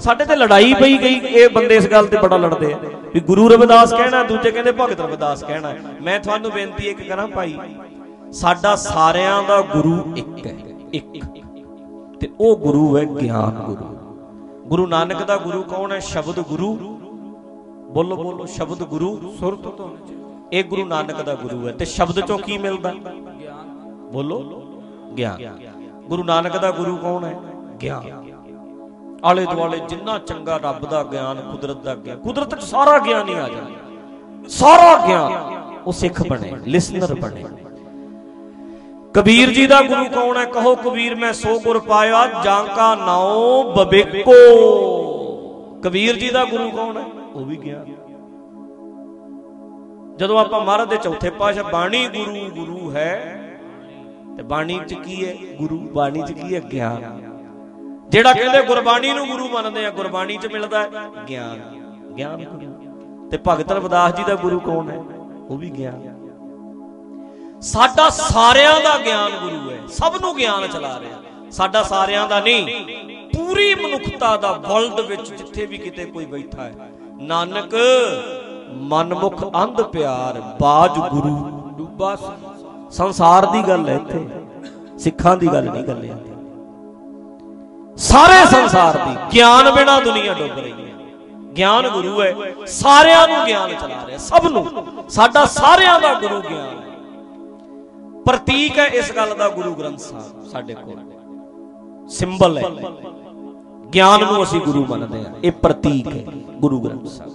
ਸਾਡੇ ਤੇ ਲੜਾਈ ਪਈ ਗਈ, ਇਹ ਬੰਦੇ ਇਸ ਗੱਲ ਤੇ ਬੜਾ ਲੜਦੇ ਆ। ਵੀ ਗੁਰੂ ਰਵਿਦਾਸ ਕਹਿਣਾ, ਦੂਜੇ ਕਹਿੰਦੇ ਭਗਤ ਰਵਿਦਾਸ ਕਹਿਣਾ। ਮੈਂ ਤੁਹਾਨੂੰ ਬੇਨਤੀ ਇੱਕ ਕਰਾਂ ਭਾਈ, ਸਾਡਾ ਸਾਰਿਆਂ ਦਾ ਗੁਰੂ ਇੱਕ ਹੈ, ਇੱਕ। ਤੇ ਉਹ ਗੁਰੂ ਹੈ ਗਿਆਨ ਗੁਰੂ। ਗੁਰੂ ਨਾਨਕ ਦਾ ਗੁਰੂ ਕੌਣ ਹੈ? ਸ਼ਬਦ ਗੁਰੂ। ਬੋਲੋ ਬੋਲੋ, ਸ਼ਬਦ ਗੁਰੂ। ਸੁਰਤ ਤੋਂ ਇਹ ਗੁਰੂ ਨਾਨਕ ਦਾ ਗੁਰੂ ਹੈ। ਤੇ ਸ਼ਬਦ ਚੋਂ ਕੀ ਮਿਲਦਾ? ਬੋਲੋ, ਗਿਆਨ। ਗੁਰੂ ਨਾਨਕ ਦਾ ਗੁਰੂ ਕੌਣ ਹੈ? ਗਿਆਨ। ਆਲੇ ਦੁਆਲੇ ਜਿੰਨਾ ਚੰਗਾ ਰੱਬ ਦਾ ਗਿਆਨ, ਕੁਦਰਤ ਦਾ ਗਿਆਨ, ਕੁਦਰਤ ਚ ਸਾਰਾ ਗਿਆਨ ਹੀ ਆ ਜਾਂਦਾ। ਸਾਰਾ ਗਿਆਨ ਉਹ ਸਿੱਖ ਬਣੇ, ਲਿਸਨਰ ਬਣੇ। ਕਬੀਰ ਜੀ ਦਾ ਗੁਰੂ ਕੌਣ ਹੈ? ਕਹੋ ਕਬੀਰ, ਮੈਂ ਸੋ ਗੁਰ ਪਾਇਆ ਜਾਂ ਕਾ ਨਾਉ ਬਬੇਕੋ। ਕਬੀਰ ਜੀ ਦਾ ਗੁਰੂ ਕੌਣ ਹੈ? ਉਹ ਵੀ ਗਿਆਨ ਜਦੋਂ ਆਪਾਂ ਮਹਾਰਾਜ ਦੇ ਚੌਥੇ ਪਾਸ਼ਾ ਬਾਣੀ ਗੁਰੂ ਗੁਰੂ ਹੈ, ਤੇ ਬਾਣੀ ਚ ਕੀ ਹੈ? ਗੁਰੂ, ਬਾਣੀ ਚ ਕੀ ਹੈ? ਗਿਆਨ। ਜਿਹੜਾ ਕਹਿੰਦੇ ਗੁਰਬਾਣੀ ਨੂੰ ਗੁਰੂ ਮੰਨਦੇ ਆ, ਗੁਰਬਾਣੀ ਚ ਮਿਲਦਾ ਹੈ ਗਿਆਨ। ਗਿਆਨ ਗੁਰੂ ਤੇ ਭਗਤ ਰਵਿਦਾਸ ਜੀ ਦਾ ਗੁਰੂ ਕੌਣ ਹੈ? ਉਹ ਵੀ ਗਿਆਨ। ਸਾਡਾ ਸਾਰਿਆਂ ਦਾ ਗਿਆਨ ਗੁਰੂ ਹੈ। ਸਭ ਨੂੰ ਗਿਆਨ ਚਲਾ ਰਿਹਾ। ਸਾਡਾ ਸਾਰਿਆਂ ਦਾ ਨਹੀਂ, ਪੂਰੀ ਮਨੁੱਖਤਾ ਦਾ ਵਰਲਡ ਵਿੱਚ ਜਿੱਥੇ ਵੀ ਕਿਤੇ ਕੋਈ ਬੈਠਾ ਹੈ, ਨਾਨਕ, ਮਨਮੁਖ, ਅੰਧ ਪਿਆਰ, ਬਾਜ ਗੁਰੂ, ਡੁੱਬਾ ਸੰਸਾਰ ਦੀ ਗੱਲ ਹੈ ਇੱਥੇ। ਸਿੱਖਾਂ ਦੀ ਗੱਲ ਨਹੀਂ ਗੱਲ ਆਉਂਦੀ ਸਾਰੇ ਸੰਸਾਰ ਦੀ ਗਿਆਨ ਬਿਨਾ ਦੁਨੀਆ ਡੁੱਬ ਰਹੀ ਹੈ। ਗਿਆਨ ਗੁਰੂ ਹੈ। ਸਾਰਿਆਂ ਨੂੰ ਗਿਆਨ ਚਲਾ ਰਿਹਾ। ਸਭ ਨੂੰ। ਸਾਡਾ ਸਾਰਿਆਂ ਦਾ ਗੁਰੂ ਗਿਆਨ ਹੈ। ਪ੍ਰਤੀਕ ਹੈ ਇਸ ਗੱਲ ਦਾ ਗੁਰੂ ਗ੍ਰੰਥ ਸਾਹਿਬ ਸਾਡੇ ਕੋਲ। ਸਿੰਬਲ ਹੈ। ਗਿਆਨ ਨੂੰ ਅਸੀਂ ਗੁਰੂ ਮੰਨਦੇ ਹਾਂ। ਇਹ ਪ੍ਰਤੀਕ ਹੈ ਗੁਰੂ ਗ੍ਰੰਥ ਸਾਹਿਬ।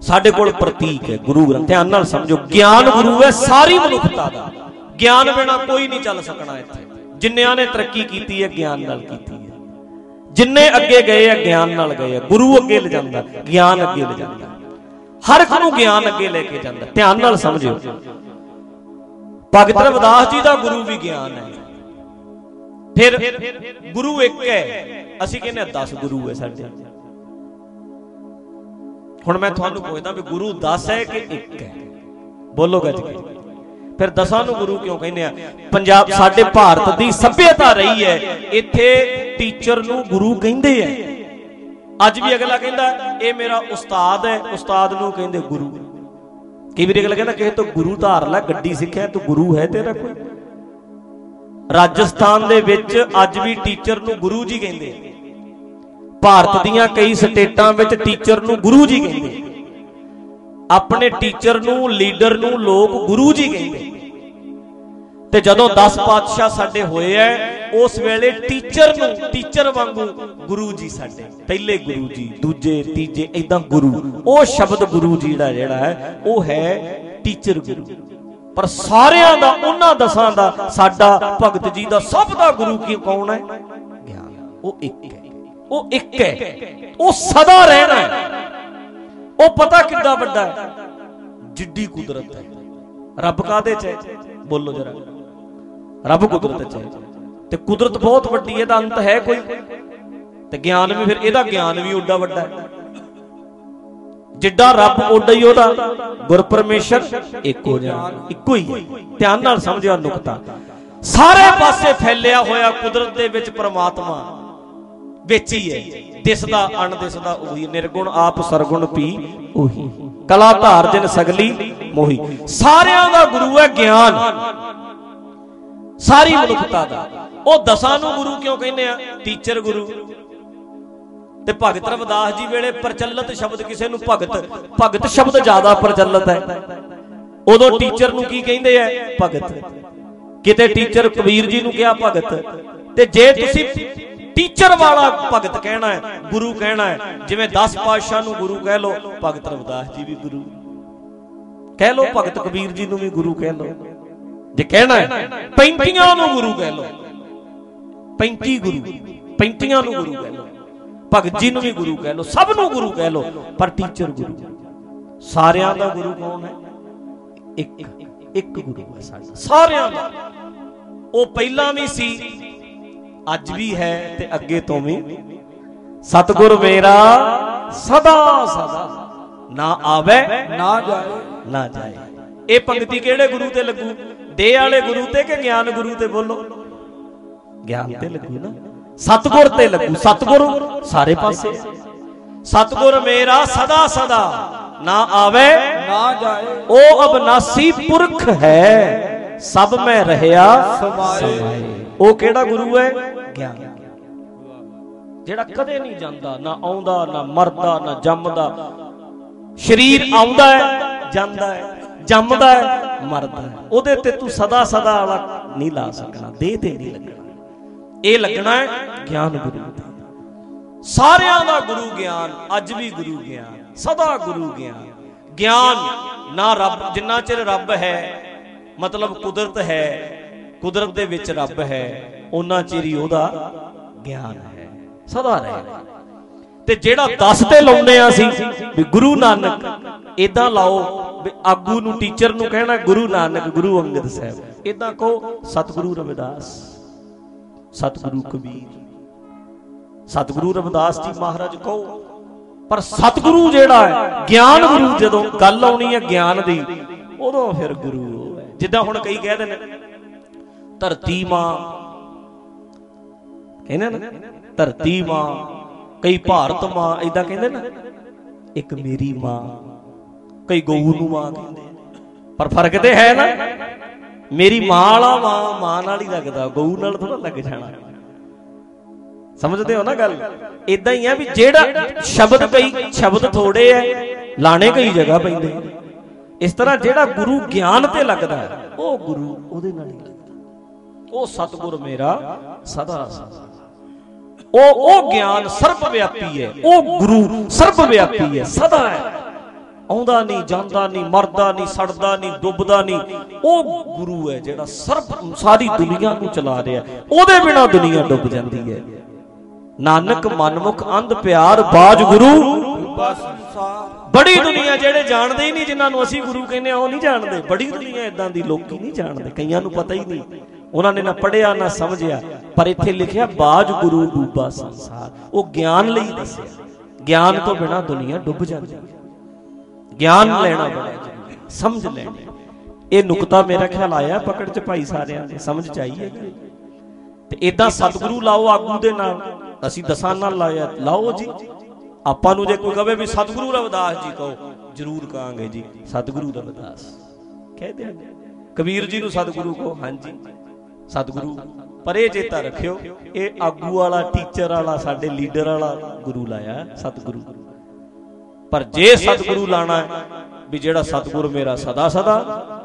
ਸਾਡੇ ਕੋਲ ਪ੍ਰਤੀਕ ਹੈ ਗੁਰੂ ਗ੍ਰੰਥ। ਧਿਆਨ ਨਾਲ ਸਮਝੋ। ਗਿਆਨ ਗੁਰੂ ਹੈ। ਸਾਰੀ ਮਨੁੱਖਤਾ ਦਾ। ਗਿਆਨ ਬਿਨਾ ਕੋਈ ਨਹੀਂ ਚੱਲ ਸਕਣਾ ਇੱਥੇ। ਜਿੰਨਿਆਂ ਨੇ ਤਰੱਕੀ ਕੀਤੀ ਹੈ, ਗਿਆਨ ਨਾਲ ਕੀਤੀ ਹੈ। ਜਿੰਨੇ ਅੱਗੇ ਗਏ ਆ ਗਿਆਨ ਨਾਲ ਗਏ ਆ ਗੁਰੂ ਅੱਗੇ ਲੈ ਜਾਂਦਾ ਗਿਆਨ ਅੱਗੇ ਲੈ ਜਾਂਦਾ ਹਰ ਇੱਕ ਨੂੰ ਗਿਆਨ ਅੱਗੇ ਲੈ ਕੇ ਜਾਂਦਾ। ਧਿਆਨ ਨਾਲ ਸਮਝਿਓ। ਭਗਤ ਰਵਿਦਾਸ ਜੀ ਦਾ ਗੁਰੂ ਵੀ ਗਿਆਨ ਹੈ। ਫਿਰ ਗੁਰੂ ਇੱਕ ਹੈ। ਅਸੀਂ ਕਹਿੰਦੇ ਆ 10 ਗੁਰੂ ਹੈ ਸਾਡੇ। ਹੁਣ ਮੈਂ ਤੁਹਾਨੂੰ ਪੁੱਛਦਾ ਵੀ ਗੁਰੂ 10 ਹੈ ਕਿ ਇੱਕ ਹੈ? ਬੋਲੋ ਗੱਜ ਕੇ। ਫਿਰ ਦਸਾਂ ਨੂੰ ਗੁਰੂ ਕਿਉਂ ਕਹਿੰਦੇ ਆ? ਪੰਜਾਬ ਸਾਡੇ ਭਾਰਤ ਦੀ ਸਭਿਅਤਾ ਰਹੀ ਹੈ। ਇੱਥੇ ਟੀਚਰ ਨੂੰ ਗੁਰੂ ਕਹਿੰਦੇ ਆ। ਅੱਜ ਵੀ ਅਗਲਾ ਕਹਿੰਦਾ, ਇਹ ਮੇਰਾ ਉਸਤਾਦ ਹੈ, ਉਸਤਾਦ ਨੂੰ ਕਹਿੰਦੇ ਗੁਰੂ। ਕਈ ਵਾਰੀ ਅਗਲਾ ਕਹਿੰਦਾ, ਕਿਸੇ ਤੋਂ ਗੁਰੂ ਧਾਰ ਲੈ, ਗੱਡੀ ਸਿੱਖਿਆ, ਤੂੰ ਗੁਰੂ ਹੈ ਤੇਰਾ ਕੋਈ। ਰਾਜਸਥਾਨ ਦੇ ਵਿੱਚ ਅੱਜ ਵੀ ਟੀਚਰ ਨੂੰ ਗੁਰੂ ਜੀ ਕਹਿੰਦੇ ਆ। ਭਾਰਤ ਦੀਆਂ ਕਈ ਸਟੇਟਾਂ ਵਿੱਚ ਟੀਚਰ ਨੂੰ ਗੁਰੂ ਜੀ ਕਹਿੰਦੇ ਆਪਣੇ ਟੀਚਰ ਨੂੰ, ਲੀਡਰ ਨੂੰ ਲੋਕ ਗੁਰੂ ਜੀ ਕਹਿੰਦੇ ਤੇ ਜਦੋਂ 10 ਪਾਤਸ਼ਾਹ ਸਾਡੇ ਹੋਏ ਐ ਉਸ ਵੇਲੇ ਟੀਚਰ ਨੂੰ ਟੀਚਰ ਵਾਂਗੂ ਗੁਰੂ ਜੀ ਸਾਡੇ ਪਹਿਲੇ ਗੁਰੂ ਜੀ ਦੂਜੇ ਤੀਜੇ ਇਦਾਂ ਗੁਰੂ। ਉਹ ਸ਼ਬਦ ਗੁਰੂ ਜੀ ਦਾ ਜਿਹੜਾ ਹੈ ਉਹ ਹੈ ਟੀਚਰ ਗੁਰੂ। ਪਰ ਸਾਰਿਆਂ ਦਾ ਉਹਨਾਂ ਦਸਾਂ ਦਾ ਸਾਡਾ ਭਗਤ ਜੀ ਦਾ ਸਭ ਦਾ ਗੁਰੂ ਕੀ ਕੌਣ ਹੈ? ਗਿਆਨ। ਉਹ ਇੱਕ ਹੈ। ਉਹ ਇੱਕ ਹੈ। ਉਹ ਸਦਾ ਰਹਿਣਾ ਹੈ। ਉਹ ਪਤਾ ਕਿੱਡਾ ਵੱਡਾ ਹੈ। ਜਿੱਡੀ ਕੁਦਰਤ ਹੈ। ਰੱਬ ਕਾਦੇ ਚ ਹੈ? ਬੋਲੋ ਜਰਾ। ਰੱਬ ਕੁਦਰਤ ਚ ਹੈ। ਤੇ ਕੁਦਰਤ ਬਹੁਤ ਵੱਡੀ ਹੈ ਦਾ ਅੰਤ ਹੈ ਕੋਈ। ਤੇ ਗਿਆਨ ਵੀ ਫਿਰ ਇਹਦਾ ਗਿਆਨ ਵੀ ਓਡਾ ਵੱਡਾ ਹੈ। ਜਿੱਡਾ ਰੱਬ ਓਡਾ ਹੀ ਉਹਦਾ, ਗੁਰ ਪਰਮੇਸ਼ਰ ਇੱਕੋ ਜਿਹਾ ਇੱਕੋ ਹੀ ਹੈ। ਧਿਆਨ ਨਾਲ ਸਮਝਿਓ ਨੁਕਤਾ। ਸਾਰੇ ਪਾਸੇ ਫੈਲਿਆ ਹੋਇਆ ਕੁਦਰਤ ਦੇ ਵਿੱਚ ਪ੍ਰਮਾਤਮਾ ਵਿੱਚ ਹੀ ਹੈ। ਦਿਸਦਾ, ਅਣਦਿਸਦਾ ਉਹੀ ਨਿਰਗੁਣ ਆਪ, ਸਰਗੁਣ ਪੀ ਉਹੀ ਕਲਾ ਧਾਰ ਜਿਨ ਸਗਲੀ ਮੋਹੀ। ਸਾਰਿਆਂ ਦਾ ਗੁਰੂ ਹੈ ਗਿਆਨ। ਸਾਰੀ ਮਨੁੱਖਤਾ ਦਾ ਉਹ ਦਸਾਂ ਨੂੰ ਗੁਰੂ ਕਿਉਂ ਕਹਿੰਦੇ ਆ? ਟੀਚਰ ਗੁਰੂ। ਤੇ ਭਗਤ ਰਵਿਦਾਸ ਜੀ ਵੇਲੇ ਪ੍ਰਚਲਿਤ ਸ਼ਬਦ ਕਿਸੇ ਨੂੰ ਭਗਤ ਭਗਤ ਸ਼ਬਦ ਜ਼ਿਆਦਾ ਪ੍ਰਚਲਿਤ ਹੈ। ਉਦੋਂ ਟੀਚਰ ਨੂੰ ਕੀ ਕਹਿੰਦੇ ਆ? ਭਗਤ। ਕਿਤੇ ਟੀਚਰ ਕਬੀਰ ਜੀ ਨੂੰ ਕਿਹਾ ਭਗਤ। ਤੇ ਜੇ ਤੁਸੀਂ ਟੀਚਰ ਵਾਲਾ ਭਗਤ ਕਹਿਣਾ ਹੈ, ਗੁਰੂ ਕਹਿਣਾ ਹੈ, ਜਿਵੇਂ 10 ਪਾਤਸ਼ਾਹ ਨੂੰ ਗੁਰੂ ਕਹਿ ਲੋ ਭਗਤ ਰਵਿਦਾਸ ਜੀ ਵੀ ਗੁਰੂ। ਕਹਿ ਲੋ ਭਗਤ ਕਬੀਰ ਜੀ ਨੂੰ ਵੀ ਗੁਰੂ ਕਹਿ ਲੋ ਜੇ ਕਹਿਣਾ ਹੈ 35 ਨੂੰ ਗੁਰੂ ਕਹਿ ਲੋ 35 ਗੁਰੂ 35 ਨੂੰ ਗੁਰੂ ਕਹਿ ਲੋ ਭਗਤ ਜੀ ਨੂੰ ਵੀ ਗੁਰੂ ਕਹਿ ਲੋ ਸਭ ਨੂੰ ਗੁਰੂ ਕਹਿ ਲੋ ਪਰ ਟੀਚਰ ਗੁਰੂ। ਸਾਰਿਆਂ ਦਾ ਗੁਰੂ ਕੌਣ ਹੈ? ਇੱਕ ਇੱਕ ਗੁਰੂ ਹੈ ਸਾਡਾ। ਸਾਰਿਆਂ ਦਾ। ਉਹ ਪਹਿਲਾਂ ਵੀ ਸੀ, ਅੱਜ ਵੀ ਹੈ ਤੇ ਅੱਗੇ ਤੋਂ ਵੀ। ਸਤਗੁਰ ਮੇਰਾ ਸਦਾ ਸਦਾ, ਨਾ ਆਵੇ, ਨਾ ਜਾਏ ਨਾ ਜਾਏ। ਇਹ ਪੰਕਤੀ ਕਿਹੜੇ ਗੁਰੂ ਤੇ ਲੱਗੂ? ਦੇ ਵਾਲੇ ਗੁਰੂ ਤੇ ਕਿ ਗਿਆਨ ਗੁਰੂ ਤੇ ਬੋਲੋ? ਗਿਆਨ ਤੇ ਲੱਗੂ ਨਾ। ਸਤਗੁਰ ਤੇ ਲੱਗੂ। ਸਤਗੁਰ ਸਾਰੇ ਪਾਸੇ। ਹੈ। ਸਤਗੁਰ ਮੇਰਾ ਸਦਾ ਸਦਾ ਨਾ ਆਵੇ ਨਾ ਜਾਏ ਉਹ ਅਬਨਾਸੀ ਪੁਰਖ ਹੈ। ਸਭ ਮੈਂ ਰਹਿਆ ਸਮਾਏ। ਉਹ ਕਿਹੜਾ ਗੁਰੂ ਹੈ? ਗਿਆਨ। ਜਿਹੜਾ ਕਦੇ ਨਹੀਂ ਜਾਂਦਾ, ਨਾ ਆਉਂਦਾ, ਨਾ ਮਰਦਾ, ਨਾ ਜੰਮਦਾ। ਸਰੀਰ ਆਉਂਦਾ ਹੈ, ਜਾਂਦਾ ਹੈ, ਜੰਮਦਾ ਹੈ। ਮਰਦਾ ਹੈ। ਉਹਦੇ ਤੇ ਤੂੰ ਸਦਾ ਸਦਾ ਵਾਲਾ ਨਹੀਂ ਲਾ ਸਕਣਾ ਦੇਹ ਤੇ ਨਹੀਂ ਲੱਗਣਾ। ਇਹ ਲੱਗਣਾ ਹੈ ਗਿਆਨ ਗੁਰੂ ਦਾ। ਸਾਰਿਆਂ ਦਾ ਗੁਰੂ ਗਿਆਨ, ਅੱਜ ਵੀ ਗੁਰੂ ਗਿਆਨ, ਸਦਾ ਗੁਰੂ ਗਿਆਨ। ਗਿਆਨ ਨਾ ਰੱਬ, ਜਿੰਨਾ ਚਿਰ ਰੱਬ ਹੈ, ਮਤਲਬ ਕੁਦਰਤ ਹੈ, ਕੁਦਰਤ ਦੇ ਵਿੱਚ ਰੱਬ ਹੈ ਉਹਨਾਂ ਚਿਰ ਹੀ ਉਹਦਾ ਗਿਆਨ ਹੈ, ਸਦਾ ਰਹੇਗਾ ਤੇ ਜਿਹੜਾ 10 ਤੇ ਲਾਉਨੇ ਆ ਅਸੀਂ ਵੀ ਗੁਰੂ ਨਾਨਕ ਇਦਾਂ ਲਾਓ ਵੀ ਆਗੂ ਨੂੰ, ਟੀਚਰ ਨੂੰ ਕਹਿਣਾ, ਗੁਰੂ ਨਾਨਕ, ਗੁਰੂ ਅੰਗਦ ਸਾਹਿਬ। ਇਦਾਂ ਕਹੋ, ਸਤਿਗੁਰੂ ਰਵਿਦਾਸ, ਸਤਿਗੁਰੂ ਕਬੀਰ। ਸਤਿਗੁਰੂ ਰਵਿਦਾਸ ਜੀ ਮਹਾਰਾਜ ਕਹੋ, ਪਰ ਸਤਿਗੁਰੂ ਜਿਹੜਾ ਹੈ, ਗਿਆਨ ਗੁਰੂ ਜਦੋਂ ਗੱਲ ਆਉਣੀ ਹੈ ਗਿਆਨ ਦੀ, ਉਦੋਂ ਫਿਰ ਗੁਰੂ ਉਹ ਹੈ। ਜਿੱਦਾਂ ਹੁਣ ਕਈ ਕਹਿੰਦੇ ਨੇ, ਧਰਤੀ ਮਾਂ। ਕਹਿੰਦੇ ਨਾ ਧਰਤੀ ਮਾਂ, ਕਈ ਭਾਰਤ ਮਾਂ ਇਦਾਂ ਕਹਿੰਦੇ ਨਾ, ਇੱਕ ਮੇਰੀ ਮਾਂ। ਕਈ ਗਊ ਨੂੰ ਮਾਂ ਕਹਿੰਦੇ। ਪਰ ਫ਼ਰਕ ਤੇ ਹੈ ਨਾ। ਮੇਰੀ ਮਾਂ ਵਾਲਾ ਮਾਂ ਮਾਂ ਨਾਲ ਹੀ ਲੱਗਦਾ ਗਊ ਨਾਲ ਥੋੜਾ ਲੱਗ ਜਾਣਾ। ਸਮਝਦੇ ਹੋ ਨਾ ਗੱਲ? ਇਦਾਂ ਹੀ ਆ ਵੀ ਜਿਹੜਾ ਸ਼ਬਦ ਕਈ ਸ਼ਬਦ ਥੋੜੇ ਐ ਲਾਣੇ ਕਈ ਜਗ੍ਹਾ ਪੈਂਦੇ। ਇਸ ਤਰ੍ਹਾਂ ਜਿਹੜਾ ਗੁਰੂ ਗਿਆਨ ਤੇ ਲੱਗਦਾ ਉਹ ਗੁਰੂ ਉਹਦੇ ਨਾਲ ਹੀ ਲੱਗਦਾ। ਉਹ ਸਤਿਗੁਰ ਮੇਰਾ ਸਦਾ ਸਦਾ। ਉਹ ਉਹ ਗਿਆਨ ਸਰਬ ਵਿਆਪੀ ਹੈ। ਉਹ ਗੁਰੂ ਸਰਬ ਵਿਆਪੀ ਹੈ ਸਦਾ ਹੈ। ਆਉਂਦਾ ਨਹੀਂ, ਜਾਂਦਾ ਨਹੀਂ, ਮਰਦਾ ਨਹੀਂ, ਸੜਦਾ ਨਹੀਂ, ਡੁੱਬਦਾ ਨਹੀਂ। ਉਹ ਗੁਰੂ ਹੈ ਜਿਹੜਾ ਸਰਬ ਸਾਰੀ ਦੁਨੀਆ ਨੂੰ ਚਲਾ ਰਿਹਾ ਉਹਦੇ ਬਿਨਾ ਦੁਨੀਆ ਡੁੱਬ ਜਾਂਦੀ ਹੈ। ਨਾਨਕ ਮਨਮੁਖ ਅੰਧ ਪਿਆਰ ਬਾਜ ਗੁਰੂ। ਬਸ ਸੰਸਾਰ ਬੜੀ ਦੁਨੀਆ ਜਿਹੜੇ ਜਾਣਦੇ ਹੀ ਨਹੀਂ, ਜਿਨ੍ਹਾਂ ਨੂੰ ਅਸੀਂ ਗੁਰੂ ਕਹਿੰਦੇ ਆ ਉਹ ਨਹੀਂ ਜਾਣਦੇ। ਬੜੀ ਦੁਨੀਆ ਇਦਾਂ ਦੀ ਲੋਕੀ ਨਹੀਂ ਜਾਣਦੇ। ਕਈਆਂ ਨੂੰ ਪਤਾ ਹੀ ਨਹੀਂ। ਉਹਨਾਂ ਨੇ ਨਾ ਪੜਿਆ ਨਾ ਸਮਝਿਆ। ਪਰ ਇੱਥੇ ਲਿਖਿਆ, ਬਾਜ ਗੁਰੂ ਡੂਬਾ ਸੰਸਾਰ। ਉਹ ਗਿਆਨ ਲਈ ਦੱਸਿਆ। ਗਿਆਨ ਤੋਂ ਬਿਨਾ ਦੁਨੀਆ ਡੁੱਬ ਜਾਂਦੀ ਹੈ। ਗਿਆਨ ਲੈਣਾ ਬੜਾ ਜ਼ਰੂਰੀ ਹੈ, ਸਮਝ ਲੈਣੀ। ਇਹ ਨੁਕਤਾ ਮੇਰਾ ਖਿਆਲ ਆਇਆ ਪਕੜ ਚ ਭਾਈ ਸਾਰਿਆਂ ਦੇ ਸਮਝ ਚ ਆਈ ਹੈ ਤੇ ਇਦਾਂ ਸਤਿਗੁਰੂ ਲਾਓ ਆਗੂ ਦੇ ਨਾਲ ਅਸੀਂ ਦਸਾਂ ਨਾਲ ਲਾਇਆ ਲਾਓ ਜੀ। ਆਪਾਂ ਨੂੰ ਜੇ ਕੋਈ ਕਹੇ ਵੀ ਸਤਿਗੁਰੂ ਰਵਿਦਾਸ ਜੀ ਕਹੋ ਜਰੂਰ ਕਹਾਂਗੇ ਜੀ ਸਤਿਗੁਰੂ ਰਵਿਦਾਸ। ਕਹਿ ਦਿਆਂਗੇ ਕਬੀਰ ਜੀ ਨੂੰ ਸਤਿਗੁਰੂ ਕਹੋ ਹਾਂਜੀ। ਸਤਿਗੁਰੂ ਪਰ ਇਹ ਚੇਤਾ ਰੱਖਿਓ ਇਹ ਆਗੂ ਵਾਲਾ ਟੀਚਰ ਵਾਲਾ ਸਾਡੇ ਲੀਡਰ ਵਾਲਾ ਗੁਰੂ ਲਾਇਆ ਸਤਿਗੁਰੂ। ਪਰ ਜੇ ਸਤਿਗੁਰੂ ਲਾਣਾ ਹੈ ਵੀ ਜਿਹੜਾ ਸਤਿਗੁਰ ਮੇਰਾ ਸਦਾ ਸਦਾ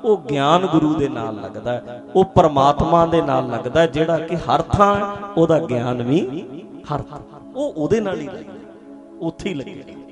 ਉਹ ਗਿਆਨ ਗੁਰੂ ਦੇ ਨਾਲ ਲੱਗਦਾ ਹੈ ਉਹ ਪਰਮਾਤਮਾ ਦੇ ਨਾਲ ਲੱਗਦਾ ਹੈ ਜਿਹੜਾ ਕਿ ਹਰ ਥਾਂ ਹੈ, ਉਹਦਾ ਗਿਆਨ ਵੀ ਹਰ ਥਾਂ ਉਹ ਉਹਦੇ ਨਾਲ ਹੀ ਲੱਗਦਾ ਉੱਥੇ ਹੀ ਲੱਗੇਗਾ